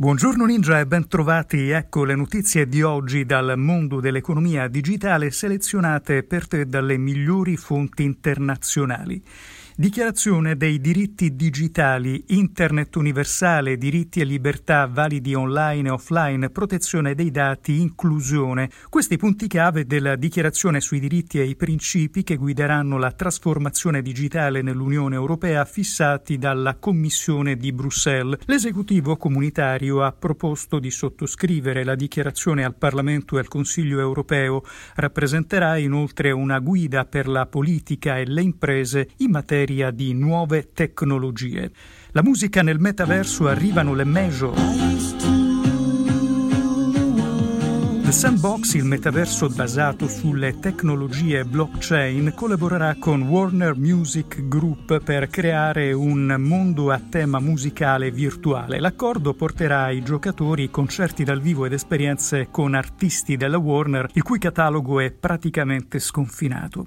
Buongiorno Ninja e bentrovati. Ecco le notizie di oggi dal mondo dell'economia digitale selezionate per te dalle migliori fonti internazionali. Dichiarazione dei diritti digitali, Internet universale, diritti e libertà validi online e offline, protezione dei dati, inclusione. Questi punti chiave della dichiarazione sui diritti e i principi che guideranno la trasformazione digitale nell'Unione Europea fissati dalla Commissione di Bruxelles. L'esecutivo comunitario ha proposto di sottoscrivere la dichiarazione al Parlamento e al Consiglio europeo. Rappresenterà inoltre una guida per la politica e le imprese in materia materia di nuove tecnologie. La musica nel metaverso arrivano le major. The Sandbox, il metaverso basato sulle tecnologie blockchain, collaborerà con Warner Music Group per creare un mondo a tema musicale virtuale. L'accordo porterà ai giocatori concerti dal vivo ed esperienze con artisti della Warner, il cui catalogo è praticamente sconfinato.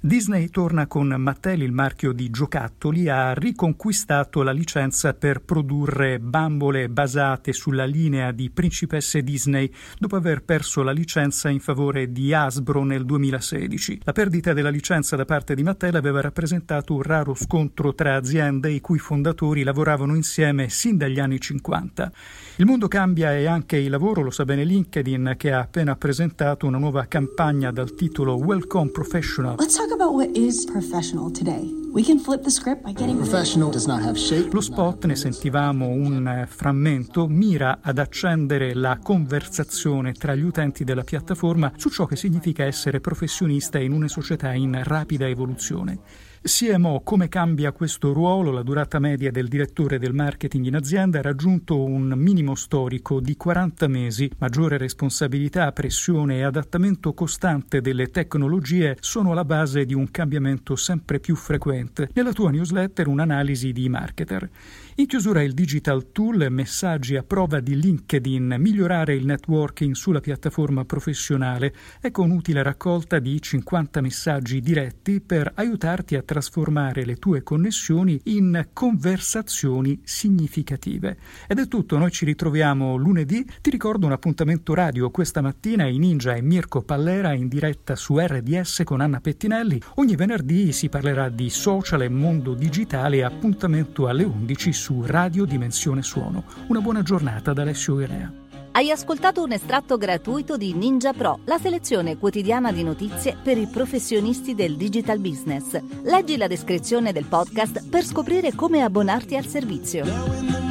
Disney torna con Mattel, il marchio di giocattoli, ha riconquistato la licenza per produrre bambole basate sulla linea di principesse Disney dopo aver perso la licenza in favore di Hasbro nel 2016. La perdita della licenza da parte di Mattel aveva rappresentato un raro scontro tra aziende i cui fondatori lavoravano insieme sin dagli anni 50. Il mondo cambia e anche il lavoro, lo sa bene LinkedIn che ha appena presentato una nuova campagna dal titolo Welcome Professional. Talk about what is professional today. We can flip the script by getting Professional does not have shape. Lo spot, ne sentivamo un eh, frammento, mira ad accendere la conversazione tra gli utenti della piattaforma su ciò che significa essere professionista in una società in rapida evoluzione. CMO, come cambia questo ruolo? La durata media del direttore del marketing in azienda ha raggiunto un minimo storico di 40 mesi. Maggiore responsabilità, pressione e adattamento costante delle tecnologie sono alla base di un cambiamento sempre più frequente. Nella tua newsletter un'analisi di marketer. In chiusura il digital tool, messaggi a prova di LinkedIn, migliorare il networking sulla piattaforma professionale. Ecco un'utile raccolta di 50 messaggi diretti per aiutarti a trasformare le tue connessioni in conversazioni significative. Ed è tutto, noi ci ritroviamo lunedì. Ti ricordo un appuntamento radio questa mattina in Ninja e Mirko Pallera in diretta su RDS con Anna Pettinelli. Ogni venerdì si parlerà di social e mondo digitale appuntamento alle 11 su Radio Dimensione Suono. Una buona giornata da Alessio Irea. Hai ascoltato un estratto gratuito di Ninja Pro, la selezione quotidiana di notizie per i professionisti del digital business. Leggi la descrizione del podcast per scoprire come abbonarti al servizio.